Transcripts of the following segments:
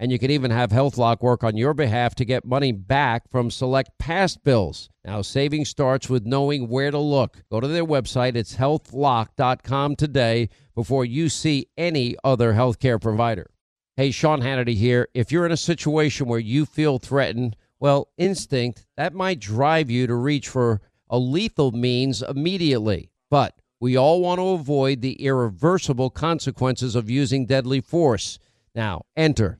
And you can even have HealthLock work on your behalf to get money back from select past bills. Now, saving starts with knowing where to look. Go to their website, it's healthlock.com today before you see any other healthcare provider. Hey, Sean Hannity here. If you're in a situation where you feel threatened, well, instinct, that might drive you to reach for a lethal means immediately. But we all want to avoid the irreversible consequences of using deadly force. Now, enter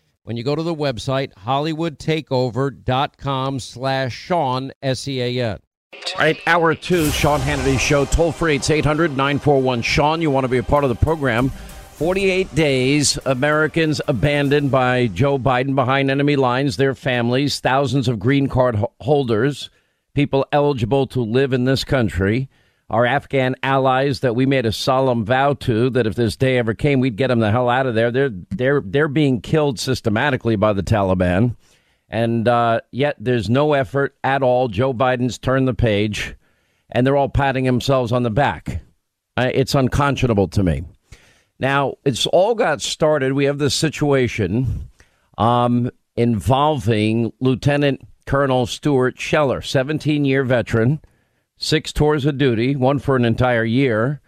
when you go to the website hollywoodtakeover.com slash sean s-e-a-n all right hour two sean hannity show toll free it's 800-941-sean you want to be a part of the program. 48 days americans abandoned by joe biden behind enemy lines their families thousands of green card holders people eligible to live in this country our Afghan allies that we made a solemn vow to that if this day ever came, we'd get them the hell out of there. They're they're they're being killed systematically by the Taliban, and uh, yet there's no effort at all. Joe Biden's turned the page, and they're all patting themselves on the back. Uh, it's unconscionable to me. Now it's all got started. We have this situation um, involving Lieutenant Colonel Stuart Scheller, 17 year veteran six tours of duty, one for an entire year,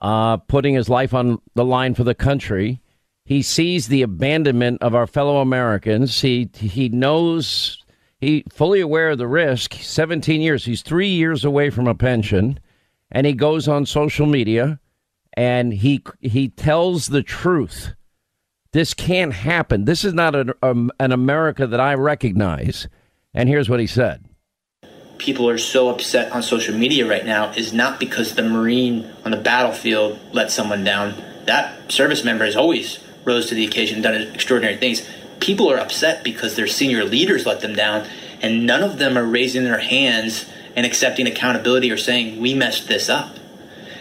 uh, putting his life on the line for the country. He sees the abandonment of our fellow Americans. He he knows he fully aware of the risk. 17 years. He's three years away from a pension, and he goes on social media and he he tells the truth. This can't happen. This is not an, um, an America that I recognize. And here's what he said people are so upset on social media right now is not because the Marine on the battlefield let someone down. That service member has always rose to the occasion done extraordinary things. People are upset because their senior leaders let them down, and none of them are raising their hands and accepting accountability or saying, We messed this up.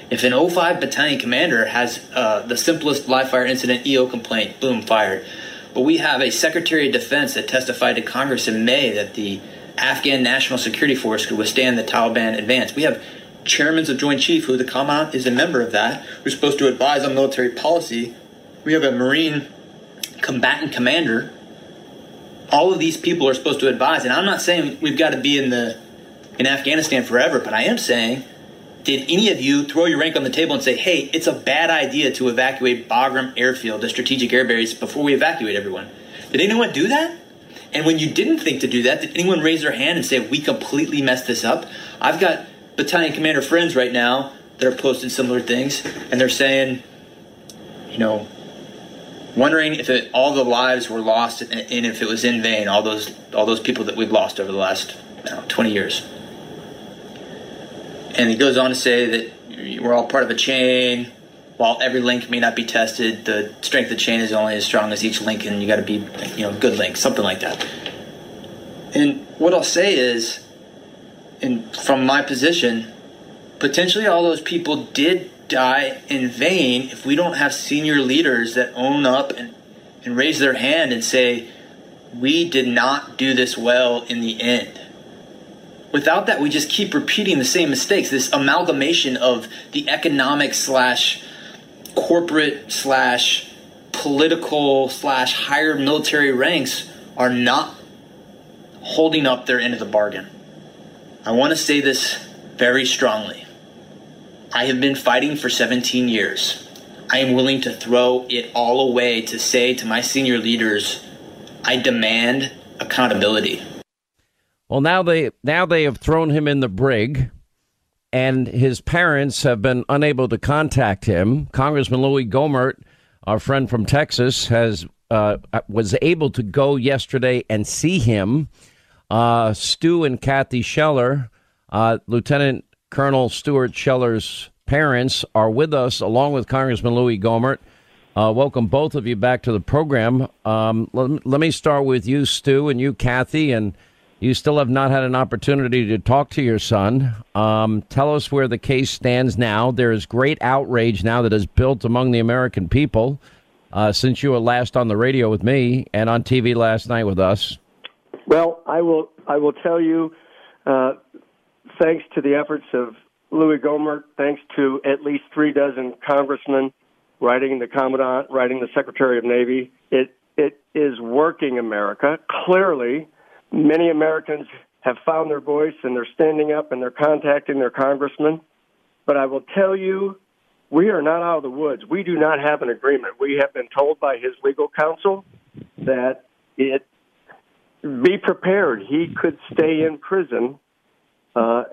If an 05 battalion commander has uh, the simplest live fire incident EO complaint, boom, fired. But we have a Secretary of Defense that testified to Congress in May that the Afghan National Security Force could withstand the Taliban advance. We have chairmen of Joint Chief, who the Commandant is a member of that, who's supposed to advise on military policy. We have a Marine combatant commander. All of these people are supposed to advise, and I'm not saying we've got to be in the in Afghanistan forever, but I am saying, did any of you throw your rank on the table and say, "Hey, it's a bad idea to evacuate Bagram Airfield, the strategic air base, before we evacuate everyone"? Did anyone do that? And when you didn't think to do that, did anyone raise their hand and say, we completely messed this up? I've got battalion commander friends right now that are posting similar things, and they're saying, you know, wondering if it, all the lives were lost and, and, if it was in vain, all those, all those people that we've lost over the last know, 20 years. And he goes on to say that we're all part of a chain while every link may not be tested, the strength of the chain is only as strong as each link, and you got to be, you know, good link, something like that. And what I'll say is, and from my position, potentially all those people did die in vain if we don't have senior leaders that own up and, and raise their hand and say, we did not do this well in the end. Without that, we just keep repeating the same mistakes. This amalgamation of the economic slash corporate slash political slash higher military ranks are not holding up their end of the bargain. I want to say this very strongly. I have been fighting for 17 years. I am willing to throw it all away to say to my senior leaders, I demand accountability. Well, now they now they have thrown him in the brig, and his parents have been unable to contact him. Congressman Louie Gohmert, our friend from Texas, has uh, was able to go yesterday and see him. Uh, Stu and Kathy Scheller, uh, Lieutenant Colonel Stuart Scheller's parents, are with us, along with Congressman Louie Gohmert. Uh, welcome both of you back to the program. Um, let, let, me start with you, Stu, and you, Kathy, and you still have not had an opportunity to talk to your son. Um, tell us where the case stands now. There is great outrage now that is built among the American people uh, since you were last on the radio with me and on TV last night with us. Well, I will. I will tell you, uh, thanks to the efforts of Louie Gohmert, thanks to at least three dozen congressmen writing the commandant, writing the Secretary of Navy, it it is working. America clearly Many Americans have found their voice and they're standing up and they're contacting their congressmen. But I will tell you, we are not out of the woods. We do not have an agreement. We have been told by his legal counsel that it be prepared. He could stay in prison uh, uh,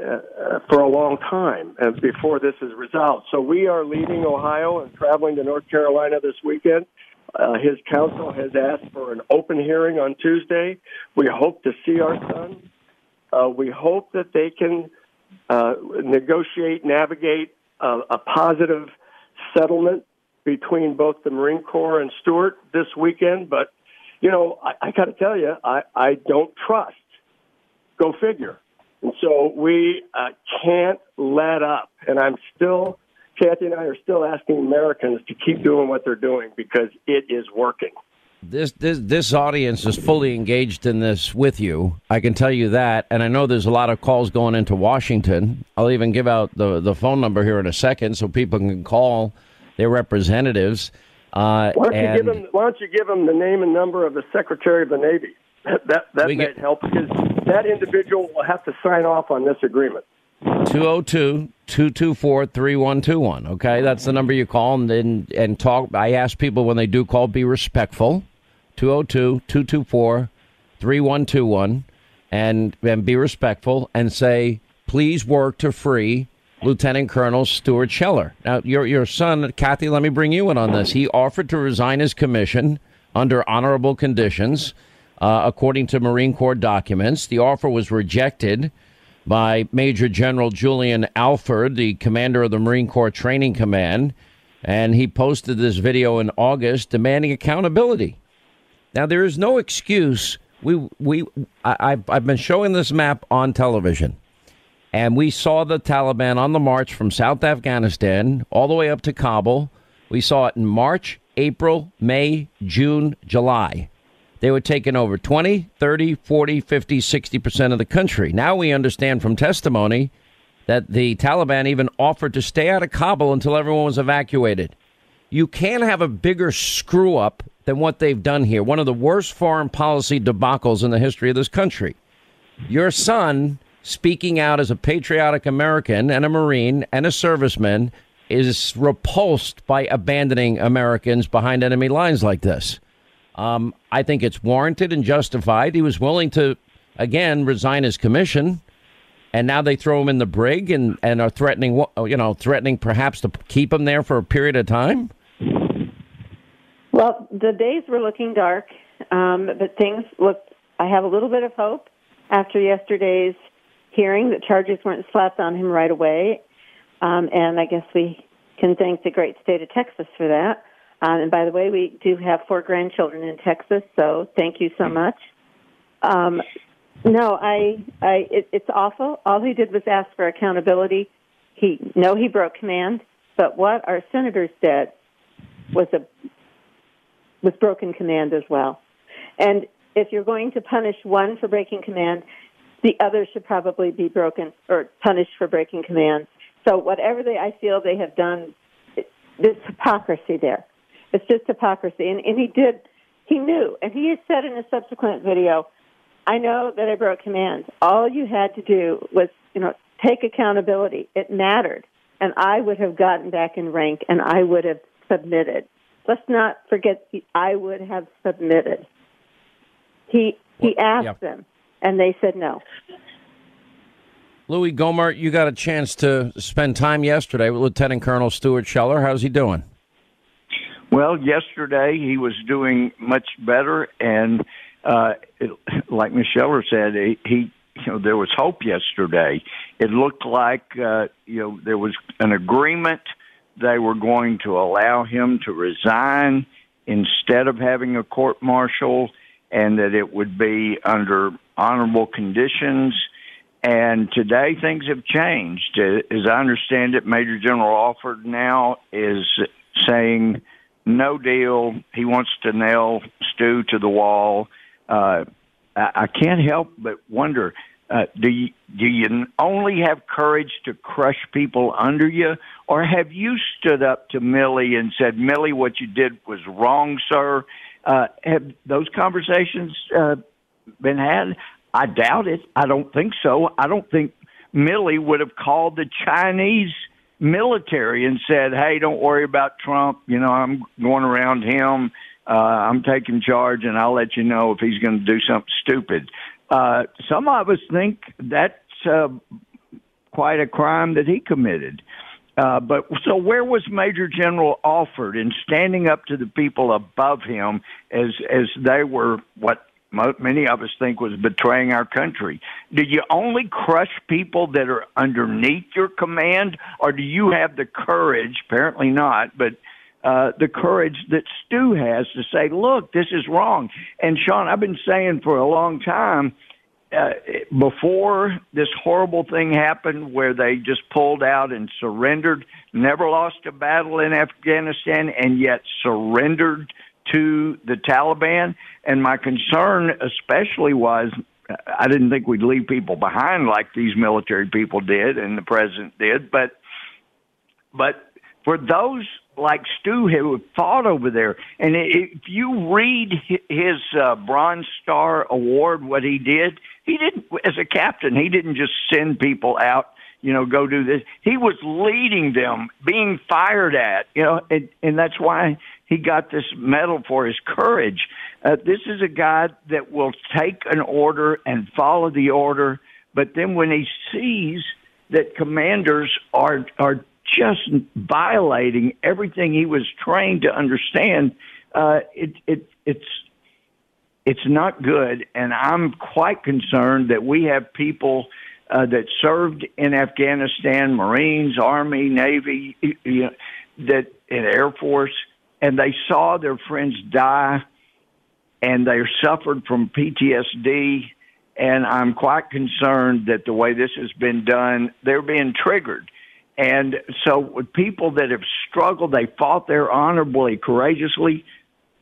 for a long time uh, before this is resolved. So we are leaving Ohio and traveling to North Carolina this weekend uh, his counsel has asked for an open hearing on Tuesday. We hope to see our son. Uh, we hope that they can uh, negotiate, navigate a, a positive settlement between both the Marine Corps and Stuart this weekend. But, you know, I, I got to tell you, I, I don't trust. Go figure. And so we uh, can't let up. And I'm still Kathy and I are still asking Americans to keep doing what they're doing because it is working. This, this this audience is fully engaged in this with you. I can tell you that, and I know there's a lot of calls going into Washington. I'll even give out the the phone number here in a second so people can call their representatives. Uh, why, don't and, you give them, why don't you give them the name and number of the Secretary of the Navy? That that, that might get, help because that individual will have to sign off on this agreement. 202 224 3121. Okay, that's the number you call and then and talk. I ask people when they do call, be respectful. 202 224 3121 and and be respectful and say, please work to free Lieutenant Colonel Stuart Scheller. Now, your your son, Kathy, let me bring you in on this. He offered to resign his commission under honorable conditions, uh, according to Marine Corps documents. The offer was rejected by Major General Julian Alford, the commander of the Marine Corps Training Command, and he posted this video in August demanding accountability. Now there is no excuse. We we I, I've been showing this map on television, and we saw the Taliban on the march from South Afghanistan all the way up to Kabul. We saw it in March, April, May, June, July they were taking over 20, 30, 40, 50, 60% of the country. Now we understand from testimony that the Taliban even offered to stay out of Kabul until everyone was evacuated. You can't have a bigger screw up than what they've done here. One of the worst foreign policy debacles in the history of this country. Your son, speaking out as a patriotic American and a Marine and a serviceman, is repulsed by abandoning Americans behind enemy lines like this. Um, I think it's warranted and justified. He was willing to, again, resign his commission, and now they throw him in the brig and, and are threatening, you know, threatening perhaps to keep him there for a period of time. Well, the days were looking dark, um, but things looked. I have a little bit of hope after yesterday's hearing that charges weren't slapped on him right away, um, and I guess we can thank the great state of Texas for that. Um, and by the way, we do have four grandchildren in Texas, so thank you so much. Um, no, I, I, it, it's awful. All he did was ask for accountability. He, no, he broke command, but what our senators did was a, was broken command as well. And if you're going to punish one for breaking command, the other should probably be broken or punished for breaking command. So whatever they, I feel they have done, there's hypocrisy there It's just hypocrisy. And, and he did, he knew, and he has said in a subsequent video, I know that I broke commands. All you had to do was, you know, take accountability. It mattered. And I would have gotten back in rank and I would have submitted. Let's not forget, I would have submitted. He, he asked them and they said no. Louie Gohmert, you got a chance to spend time yesterday with Lieutenant Colonel Stuart Scheller. How's he doing? Well, yesterday he was doing much better, and uh, it, like Ms. Scheller said, he, he you know there was hope yesterday. It looked like uh, you know there was an agreement they were going to allow him to resign instead of having a court martial, and that it would be under honorable conditions. And today things have changed. As I understand it, Major General Alford now is saying no deal. He wants to nail Stu to the wall. Uh, I I can't help but wonder: uh, do you do you only have courage to crush people under you, or have you stood up to Milley and said, "Milley, what you did was wrong, sir"? Uh, have those conversations uh, been had? I doubt it. I don't think so. I don't think Milley would have called the Chinese military and said, "Hey, don't worry about Trump. You know, I'm going around him. Uh, I'm taking charge, and I'll let you know if he's going to do something stupid." Uh, some of us think that's uh, quite a crime that he committed. Uh, but so where was Major General Alford in standing up to the people above him as as they were what many of us think was betraying our country. Do you only crush people that are underneath your command, or do you have the courage? Apparently not, but uh, the courage that Stu has to say, "Look, this is wrong." And Sean, I've been saying for a long time. Uh, before this horrible thing happened where they just pulled out and surrendered, never lost a battle in Afghanistan, and yet surrendered to the Taliban. And my concern, especially, was I didn't think we'd leave people behind like these military people did and the president did, but but for those like Stu who fought over there, and if you read his uh, Bronze Star Award, what he did, he didn't as a captain. He didn't just send people out you know, go do this. He was leading them, being fired at, you know, and, and that's why he got this medal for his courage. Uh, this is a guy that will take an order and follow the order, but then when he sees that commanders are are just violating everything he was trained to understand, uh, it, it it's it's not good, and I'm quite concerned that we have people uh, that served in Afghanistan, Marines, Army, Navy, you know, that in Air Force and they saw their friends die and they suffered from PTSD. And I'm quite concerned that the way this has been done, they're being triggered. And so, with people that have struggled, they fought there honorably, courageously.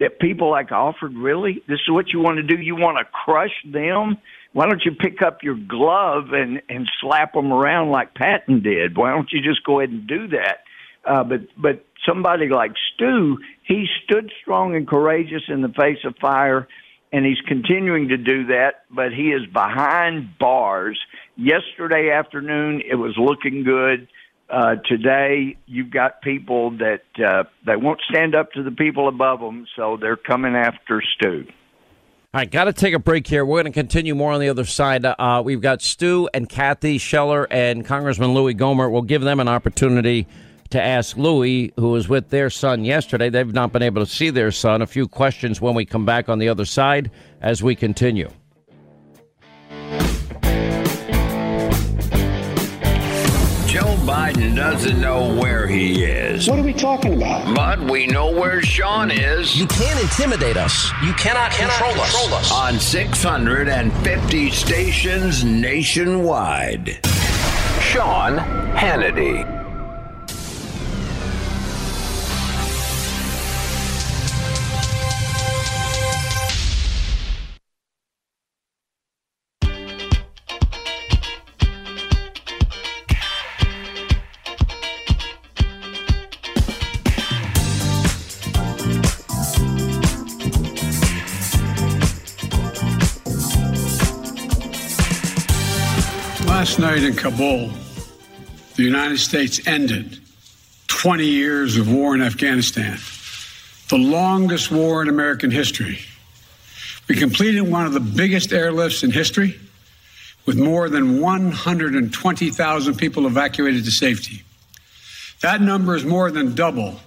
That people like Alford, really, this is what you want to do? You want to crush them? Why don't you pick up your glove and and slap them around like Patton did? Why don't you just go ahead and do that? Uh, but but somebody like Stu, he stood strong and courageous in the face of fire, and he's continuing to do that. But he is behind bars. Yesterday afternoon, it was looking good. Uh, today, you've got people that uh, they won't stand up to the people above them, so they're coming after Stu. All right, got to take a break here. We're going to continue more on the other side. Uh, we've got Stu and Kathy Scheller and Congressman Louie Gohmert. We'll give them an opportunity to ask Louie, who was with their son yesterday. They've not been able to see their son. A few questions when we come back on the other side as we continue. Joe Biden doesn't know where he is. What are we talking about? But we know where Sean is. You can't intimidate us. You cannot, cannot control, control us. us. On 650 stations nationwide. Sean Hannity. Last night in Kabul, the United States ended 20 years of war in Afghanistan, the longest war in American history. We completed one of the biggest airlifts in history with more than 120,000 people evacuated to safety. That number is more than double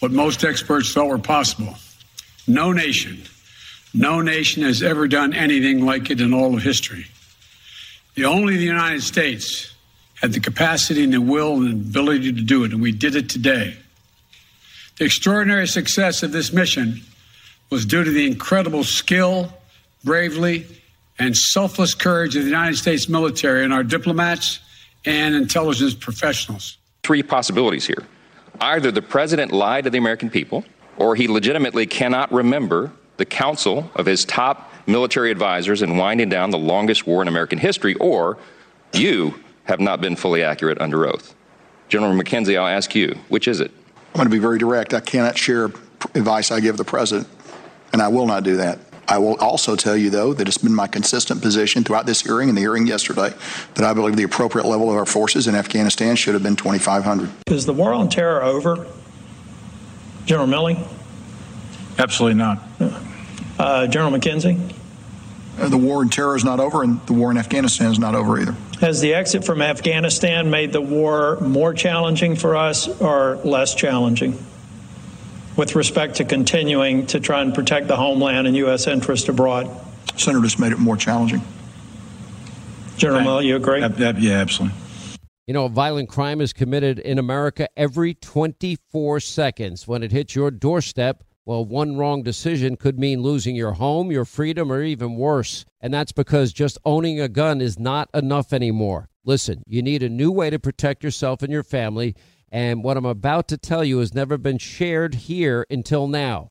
what most experts thought were possible. No nation, no nation has ever done anything like it in all of history. The only the United States had the capacity and the will and the ability to do it, and we did it today. The extraordinary success of this mission was due to the incredible skill, bravery, and selfless courage of the United States military and our diplomats and intelligence professionals. Three possibilities here. Either the president lied to the American people, or he legitimately cannot remember the counsel of his top military advisors in winding down the longest war in American history, or you have not been fully accurate under oath. General McKenzie, I'll ask you, which is it? I'm going to be very direct. I cannot share advice I give the president, and I will not do that. I will also tell you, though, that it's been my consistent position throughout this hearing and the hearing yesterday that I believe the appropriate level of our forces in Afghanistan should have been 2,500. Is the war on terror over, General Milley? Absolutely not. Uh, General McKenzie? Uh, the war in terror is not over, and the war in Afghanistan is not over either. Has the exit from Afghanistan made the war more challenging for us or less challenging? with respect to continuing to try and protect the homeland and U.S. interest abroad? Senator, this made it more challenging. General Milley, you agree? Yeah, absolutely. You know, a violent crime is committed in America every 24 seconds. When it hits your doorstep, well, one wrong decision could mean losing your home, your freedom, or even worse. And that's because just owning a gun is not enough anymore. Listen, you need a new way to protect yourself and your family. And what I'm about to tell you has never been shared here until now.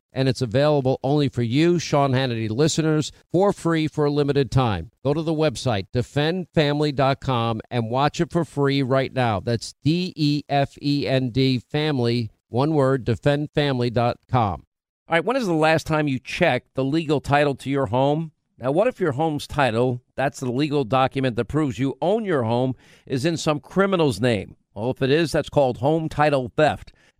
and it's available only for you, Sean Hannity listeners, for free for a limited time. Go to the website, defendfamily.com, and watch it for free right now. That's D E F E N D family, one word, defendfamily.com. All right, when is the last time you checked the legal title to your home? Now, what if your home's title, that's the legal document that proves you own your home, is in some criminal's name? Well, if it is, that's called home title theft.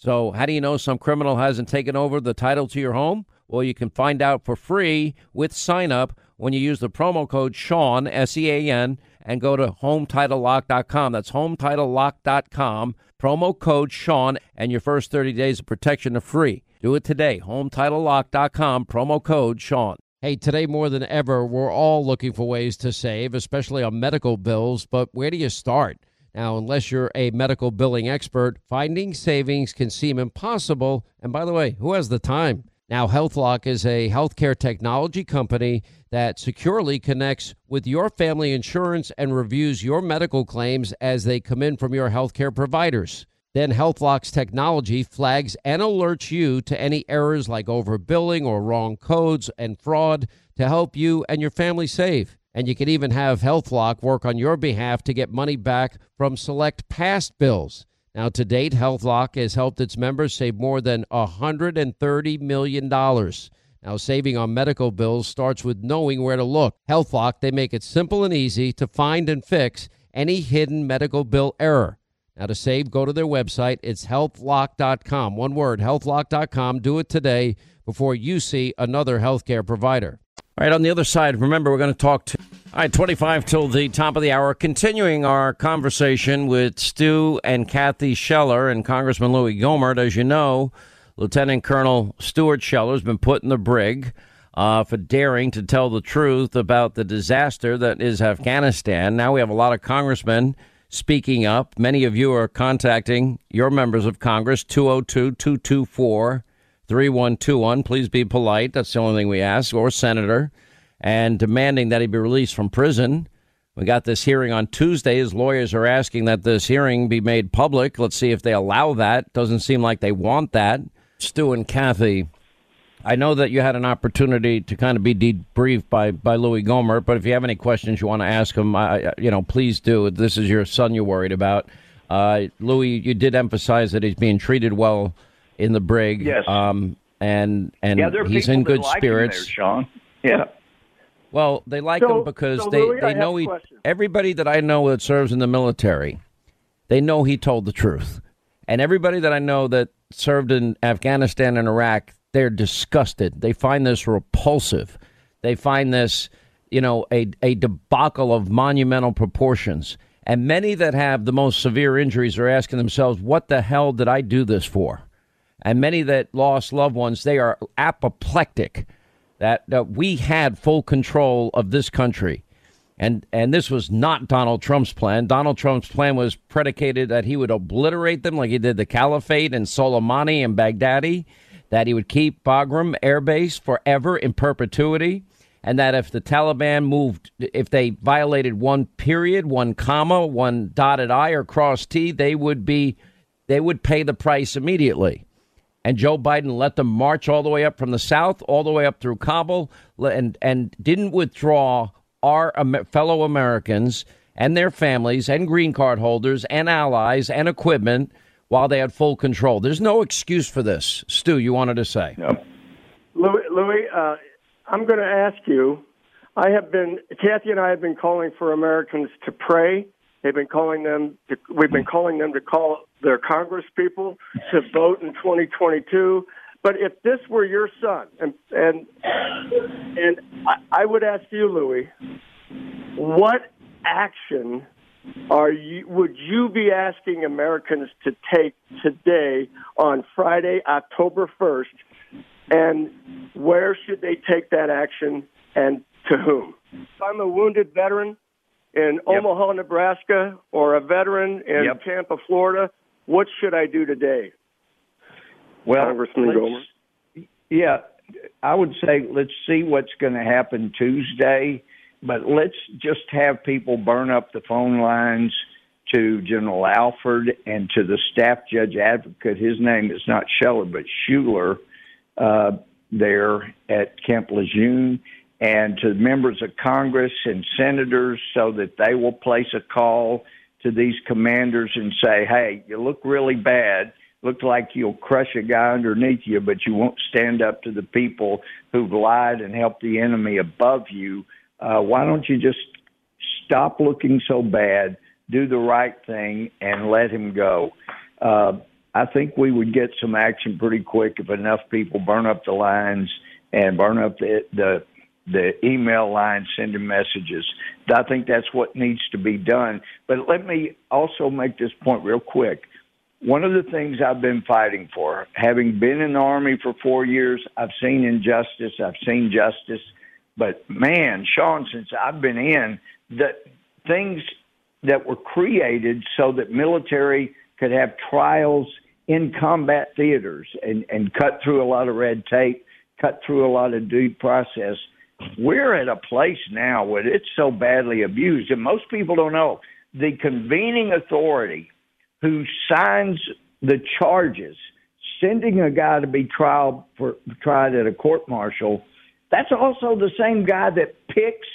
So, how do you know some criminal hasn't taken over the title to your home? Well, you can find out for free with sign up when you use the promo code Sean, S E A N, and go to HometitleLock.com. That's HometitleLock.com. Promo code Sean, and your first 30 days of protection are free. Do it today. HometitleLock.com. Promo code Sean. Hey, today more than ever, we're all looking for ways to save, especially on medical bills, but where do you start? Now, unless you're a medical billing expert, finding savings can seem impossible. And by the way, who has the time? Now, HealthLock is a healthcare technology company that securely connects with your family insurance and reviews your medical claims as they come in from your healthcare providers. Then HealthLock's technology flags and alerts you to any errors like overbilling or wrong codes and fraud to help you and your family save. And you can even have HealthLock work on your behalf to get money back from select past bills. Now, to date, HealthLock has helped its members save more than $130 million. Now, saving on medical bills starts with knowing where to look. HealthLock, they make it simple and easy to find and fix any hidden medical bill error. Now, to save, go to their website. It's healthlock.com. One word, healthlock.com. Do it today before you see another healthcare provider. All right, on the other side, remember, we're going to talk to. All right, 25 till the top of the hour. Continuing our conversation with Stu and Kathy Scheller and Congressman Louie Gohmert. As you know, Lieutenant Colonel Stuart Scheller has been put in the brig uh, for daring to tell the truth about the disaster that is Afghanistan. Now we have a lot of congressmen speaking up. Many of you are contacting your members of Congress, 202 224 3121. Please be polite. That's the only thing we ask, or senator, and demanding that he be released from prison. We got this hearing on Tuesday. His lawyers are asking that this hearing be made public. Let's see if they allow that. Doesn't seem like they want that. Stu and Kathy, I know that you had an opportunity to kind of be debriefed by, by Louie Gohmert, but if you have any questions you want to ask him, I, you know, please do. This is your son you're worried about. Uh, Louie, you did emphasize that he's being treated well in the brig. Yes. Um, and and yeah, he's in good like spirits. there, Sean. Yeah. Well, they like So- him because so they, Louie, they know he. question. Everybody that I know that serves in the military, they know he told the truth, and everybody that I know that served in Afghanistan and Iraq, they're disgusted. They find this repulsive. They find this, you know, a a debacle of monumental proportions. And many that have the most severe injuries are asking themselves, "What the hell did I do this for?" And many that lost loved ones, they are apoplectic that, that we had full control of this country. And and this was not Donald Trump's plan. Donald Trump's plan was predicated that he would obliterate them like he did the Caliphate and Soleimani and Baghdadi, that he would keep Bagram Air Base forever in perpetuity, and that if the Taliban moved, if they violated one period, one comma, one dotted I or cross T, they would be, they would pay the price immediately and Joe Biden let them march all the way up from the south, all the way up through Kabul, and and didn't withdraw our fellow Americans and their families and green card holders and allies and equipment while they had full control. There's no excuse for this. Stu, you wanted to say? Louie, Louie uh, I'm going to ask you. I have been, Kathy and I have been calling for Americans to pray. They've been calling them. To, we've been calling them to call their Congress people to vote in 2022. But if this were your son, and and and I, I would ask you, Louie, what action are you would you be asking Americans to take today on Friday, October 1st, and where should they take that action and to whom? If I'm a wounded veteran in Omaha, Nebraska, or a veteran in Yep. Tampa, Florida, what should I do today? Well, Congressman Gohmert. Yeah, I would say let's see what's going to happen Tuesday, but let's just have people burn up the phone lines to General Alford and to the staff judge advocate. His name is not Scheller, but Schuler uh, there at Camp Lejeune, and to members of Congress and senators so that they will place a call to these commanders and say, hey, you look really bad. Look like you'll crush a guy underneath you, but you won't stand up to the people who've lied and helped the enemy above you. Uh, why don't you just stop looking so bad, do the right thing, and let him go? Uh, I think we would get some action pretty quick if enough people burn up the lines and burn up the the, the email line sending messages. I think that's what needs to be done. But let me also make this point real quick. One of the things I've been fighting for, having been in the Army for four years, I've seen injustice, I've seen justice. But man, Sean, since I've been in, the things that were created so that military could have trials in combat theaters and, and cut through a lot of red tape, cut through a lot of due process. We're at a place now where it's so badly abused, and most people don't know the convening authority who signs the charges, sending a guy to be trial for tried at a court martial. That's also the same guy that picks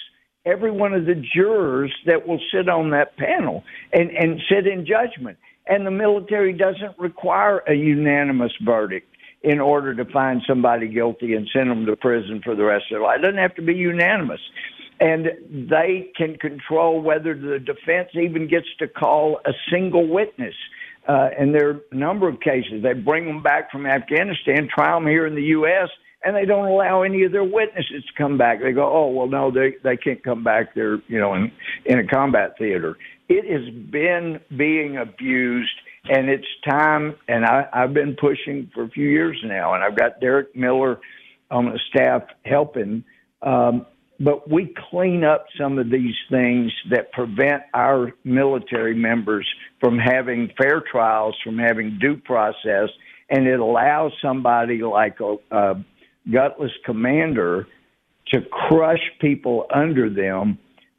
every one of the jurors that will sit on that panel and, and sit in judgment. And the military doesn't require a unanimous verdict in order to find somebody guilty and send them to prison for the rest of their life. It doesn't have to be unanimous. And they can control whether the defense even gets to call a single witness. Uh, and there are a number of cases. They bring them back from Afghanistan, try them here in the U.S., and they don't allow any of their witnesses to come back. They go, oh well, no, they they can't come back. They're you know in in a combat theater. It has been being abused, and it's time. And I, I've been pushing for a few years now, and I've got Derek Miller on the staff helping. Um, but we clean up some of these things that prevent our military members from having fair trials, from having due process, and it allows somebody like a, a gutless commander to crush people under them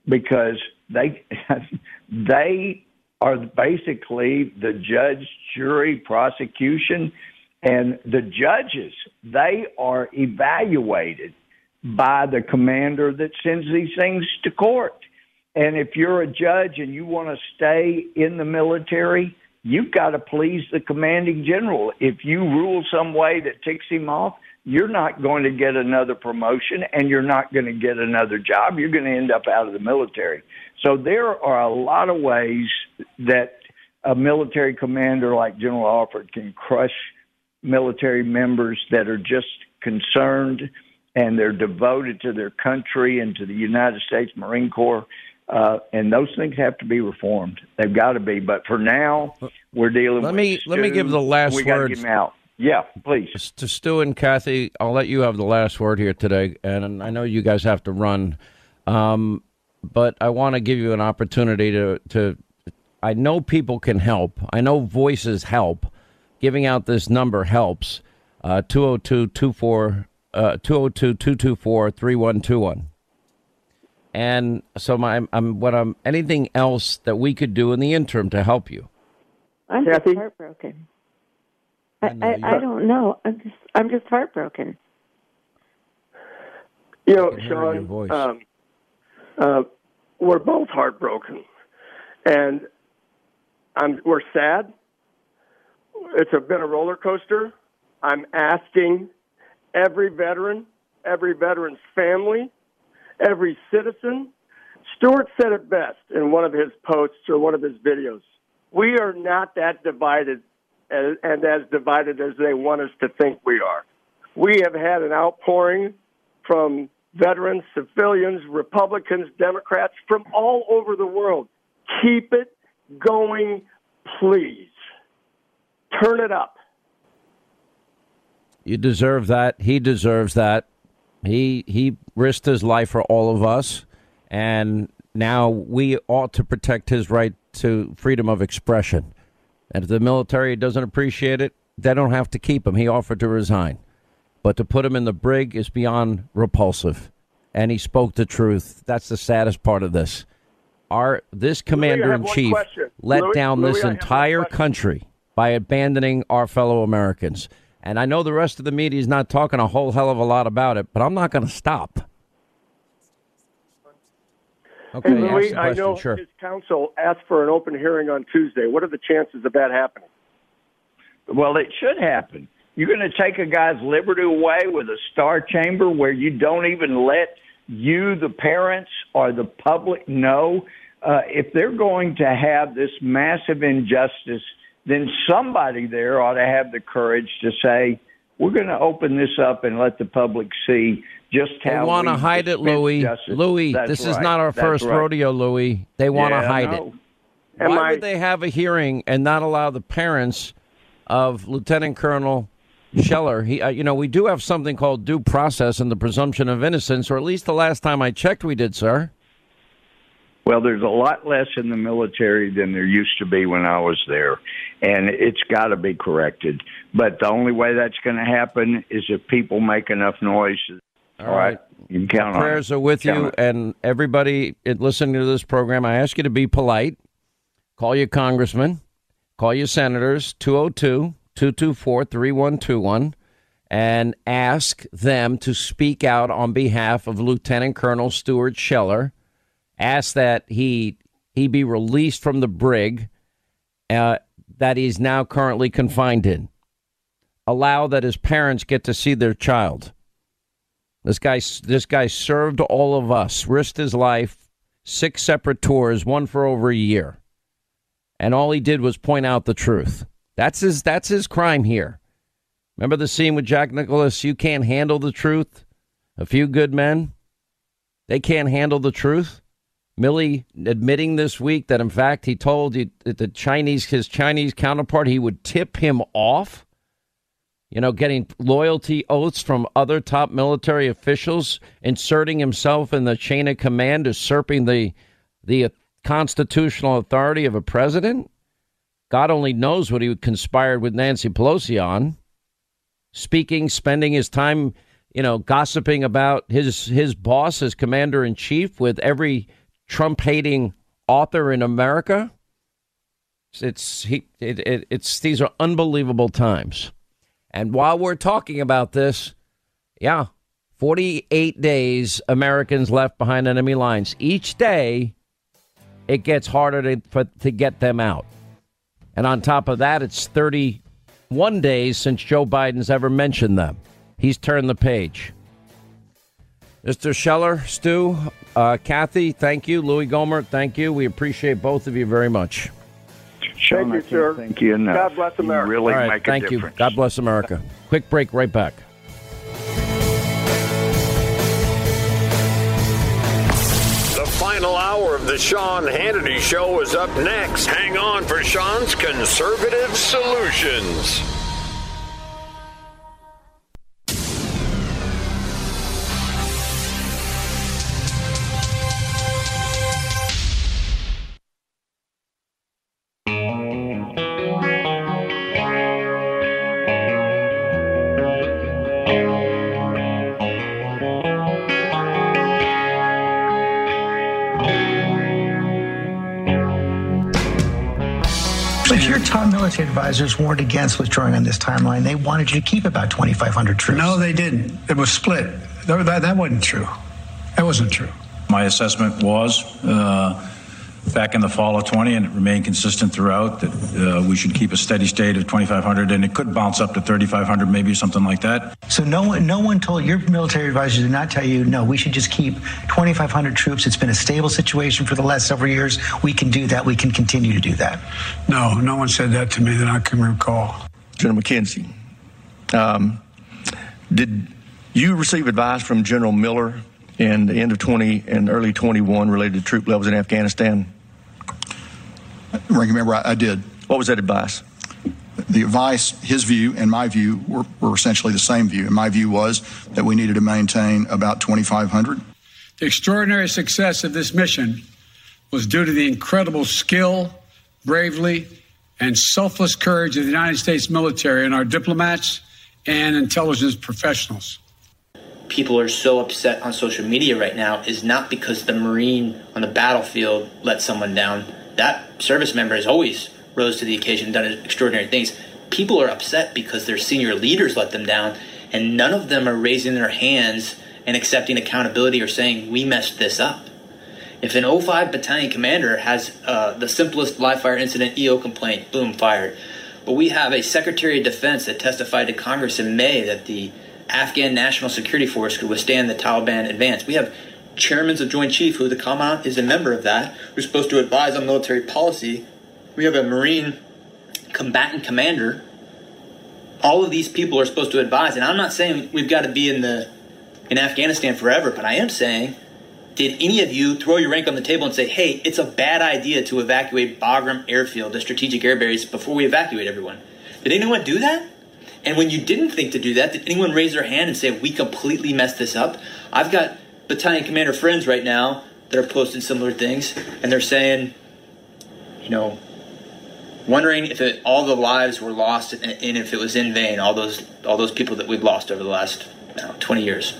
because they they are basically the judge, jury, prosecution, and the judges. They are evaluated by the commander that sends these things to court. And if you're a judge and you want to stay in the military, you've got to please the commanding general. If you rule some way that ticks him off, you're not going to get another promotion and you're not going to get another job. You're going to end up out of the military. So there are a lot of ways that a military commander like General Alford can crush military members that are just concerned and they're devoted to their country and to the United States Marine Corps. Uh, and those things have to be reformed. They've got to be. But for now, we're dealing. With Let with me let me give the last we word. get him out. Yeah, please. To Stu and Kathy, I'll let you have the last word here today, and I know you guys have to run, um, but I want to give you an opportunity to to. I know people can help. I know voices help. Giving out this number helps. Uh, 202 24 uh, 202 224 3121. And so my I'm what I'm anything else that we could do in the interim to help you. I'm just heartbroken. I, I, I don't know. I'm just I'm just heartbroken. You know, can hear it in your Sean, um, uh, we're both heartbroken, and I'm we're sad. It's a been a roller coaster. I'm asking every veteran, every veteran's family, every citizen. Stuart said it best in one of his posts or one of his videos. We are not that divided and, and as divided as they want us to think we are. We have had an outpouring from veterans, civilians, Republicans, Democrats from all over the world. Keep it going, please. Turn it up. You deserve that. He deserves that. He he risked his life for all of us, and now we ought to protect his right to freedom of expression. And if the military doesn't appreciate it, they don't have to keep him. He offered to resign, but to put him in the brig is beyond repulsive. And he spoke the truth. That's the saddest part of this. Our this commander in chief let Louie- down Louie, this entire country by abandoning our fellow Americans. And I know the rest of the media is not talking a whole hell of a lot about it, but I'm not going to stop. Okay, Hey, Louie, I know sure. his counsel asked for an open hearing on Tuesday. What are the chances of that happening? Well, it should happen. You're going to take a guy's liberty away with a star chamber where you don't even let you, the parents, or the public know. Uh, if they're going to have this massive injustice, then somebody there ought to have the courage to say, we're going to open this up and let the public see just how They how want to hide it, dispense Louie. justice. Louie, That's this is not our That's first right. rodeo, Louie. They want to Yeah, I hide it. know. Why would they have a hearing and not allow the parents of Lieutenant Colonel Scheller? He, uh, you know, we do have something called due process and the presumption of innocence, or at least the last time I checked, we did, sir. Well, there's a lot less in the military than there used to be when I was there, and it's got to be corrected. But the only way that's going to happen is if people make enough noise. All right, you can count on. Prayers are with Count you it. and everybody listening to this program. I ask you to be polite. Call your congressman, call your senators, 202 224 3121, and ask them to speak out on behalf of Lieutenant Colonel Stuart Scheller. Ask that he he be released from the brig uh, that he's now currently confined in. Allow that his parents get to see their child. This guy, this guy served all of us, risked his life, six separate tours, one for over a year, and all he did was point out the truth. That's his. That's his crime here. Remember the scene with Jack Nicholas? You can't handle the truth. A few good men, they can't handle the truth. Milley admitting this week that in fact he told the Chinese his Chinese counterpart he would tip him off. You know, getting loyalty oaths from other top military officials, inserting himself in the chain of command, usurping the the constitutional authority of a president. God only knows what he conspired with Nancy Pelosi on. Speaking, spending his time, you know, gossiping about his his boss as commander in chief with every Trump hating author in America. It's he it, it, it's these are unbelievable times. And while we're talking about this, yeah, 48 days Americans left behind enemy lines. Each day it gets harder to for, to get them out. And on top of that, it's 31 days since Joe Biden's ever mentioned them. He's turned the page. Mr. Scheller, Stu, uh, Cathy, thank you. Louie Gohmert, thank you. We appreciate both of you very much. Sean, thank you, sir. Thank you enough. God bless America. You really All right, make a thank difference. you. God bless America. Quick break, right back. The final hour of the Sean Hannity Show is up next. Hang on for Sean's conservative solutions. Your top military advisors warned against withdrawing on this timeline. They wanted you to keep about 2,500 troops. No, they didn't. It was split. That, that, that wasn't true. That wasn't true. My assessment was uh, back in the fall of 20, and it remained consistent throughout, that uh, we should keep a steady state of 2,500, and it could bounce up to 3,500, maybe something like that. So no one, no one told your military advisors did not tell you no. We should just keep 2,500 troops. It's been a stable situation for the last several years. We can do that. We can continue to do that. No, no one said that to me that I can recall. General McKenzie, um, did you receive advice from General Miller in the end of 20 and early 21 related to troop levels in Afghanistan? Ranking member, I, I did. What was that advice? The advice, his view and my view were, were essentially the same view. And my view was that we needed to maintain about 2,500. The extraordinary success of this mission was due to the incredible skill, bravery, and selfless courage of the United States military and our diplomats and intelligence professionals. people are so upset on social media right now is not because the Marine on the battlefield let someone down. That service member has always rose to the occasion, and done extraordinary things. People are upset because their senior leaders let them down, and none of them are raising their hands and accepting accountability or saying, We messed this up. If an 05 battalion commander has uh, the simplest live fire incident EO complaint, boom, fired. But we have a Secretary of Defense that testified to Congress in May that the Afghan National Security Force could withstand the Taliban advance. We have chairmen of Joint Chief, who the Commandant is a member of that, who's supposed to advise on military policy. We have a Marine combatant commander. All of these people are supposed to advise, and I'm not saying we've got to be in the in Afghanistan forever, but I am saying, did any of you throw your rank on the table and say, "Hey, it's a bad idea to evacuate Bagram Airfield, the strategic air base, before we evacuate everyone"? Did anyone do that? And when you didn't think to do that, did anyone raise their hand and say, we completely messed this up? I've got battalion commander friends right now that are posting similar things, and they're saying, you know, wondering if it, all the lives were lost and, and if it was in vain, all those, all those people that we've lost over the last know, 20 years.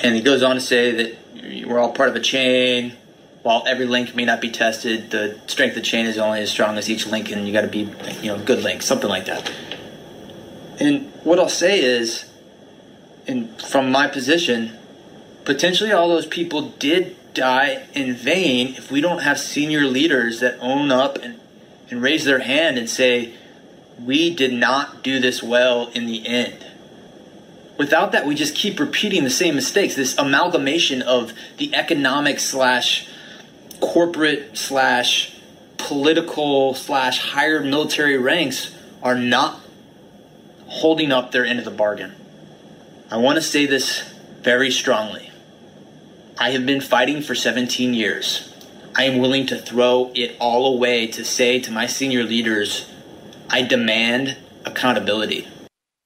And he goes on to say that we're all part of a chain. While every link may not be tested, the strength of the chain is only as strong as each link, and you got to be, you know, good link, something like that. And what I'll say is, and from my position, potentially all those people did die in vain if we don't have senior leaders that own up and, and raise their hand and say, we did not do this well in the end. Without that, we just keep repeating the same mistakes. This amalgamation of the economic slash corporate slash political slash higher military ranks are not holding up their end of the bargain. I want to say this very strongly. I have been fighting for 17 years. I am willing to throw it all away to say to my senior leaders, I demand accountability.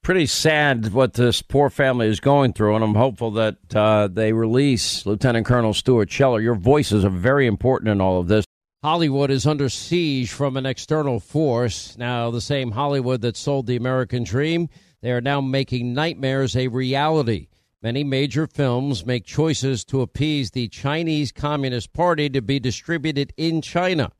Pretty sad what this poor family is going through, and I'm hopeful that uh, they release Lieutenant Colonel Stuart Scheller. Your voices are very important in all of this. Hollywood is under siege from an external force. Now, the same Hollywood that sold the American dream, they are now making nightmares a reality. Many major films make choices to appease the Chinese Communist Party to be distributed in China.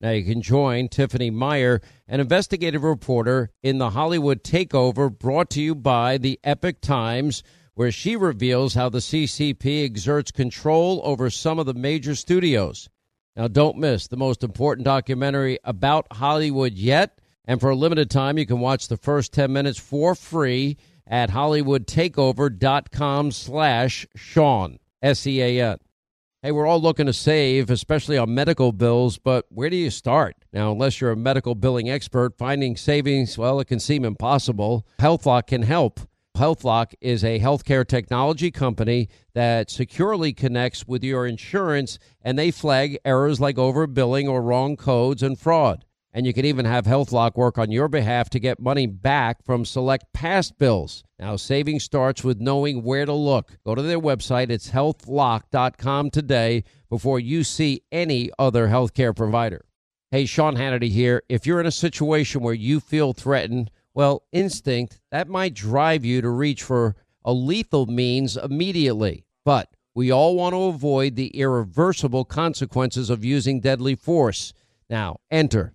Now you can join Tiffany Meier, an investigative reporter in the Hollywood Takeover brought to you by the Epoch Times, where she reveals how the CCP exerts control over some of the major studios. Now, don't miss the most important documentary about Hollywood yet. And for a limited time, you can watch the first 10 minutes for free at hollywoodtakeover.com slash Sean, S-E-A-N. Hey, we're all looking to save, especially on medical bills, but where do you start? Now, unless you're a medical billing expert, finding savings, well, it can seem impossible. HealthLock can help. HealthLock is a healthcare technology company that securely connects with your insurance and they flag errors like overbilling or wrong codes and fraud. And you can even have HealthLock work on your behalf to get money back from select past bills. Now, saving starts with knowing where to look. Go to their website, it's healthlock.com today before you see any other healthcare provider. Hey, Sean Hannity here. If you're in a situation where you feel threatened, well, instinct, that might drive you to reach for a lethal means immediately. But we all want to avoid the irreversible consequences of using deadly force. Now, enter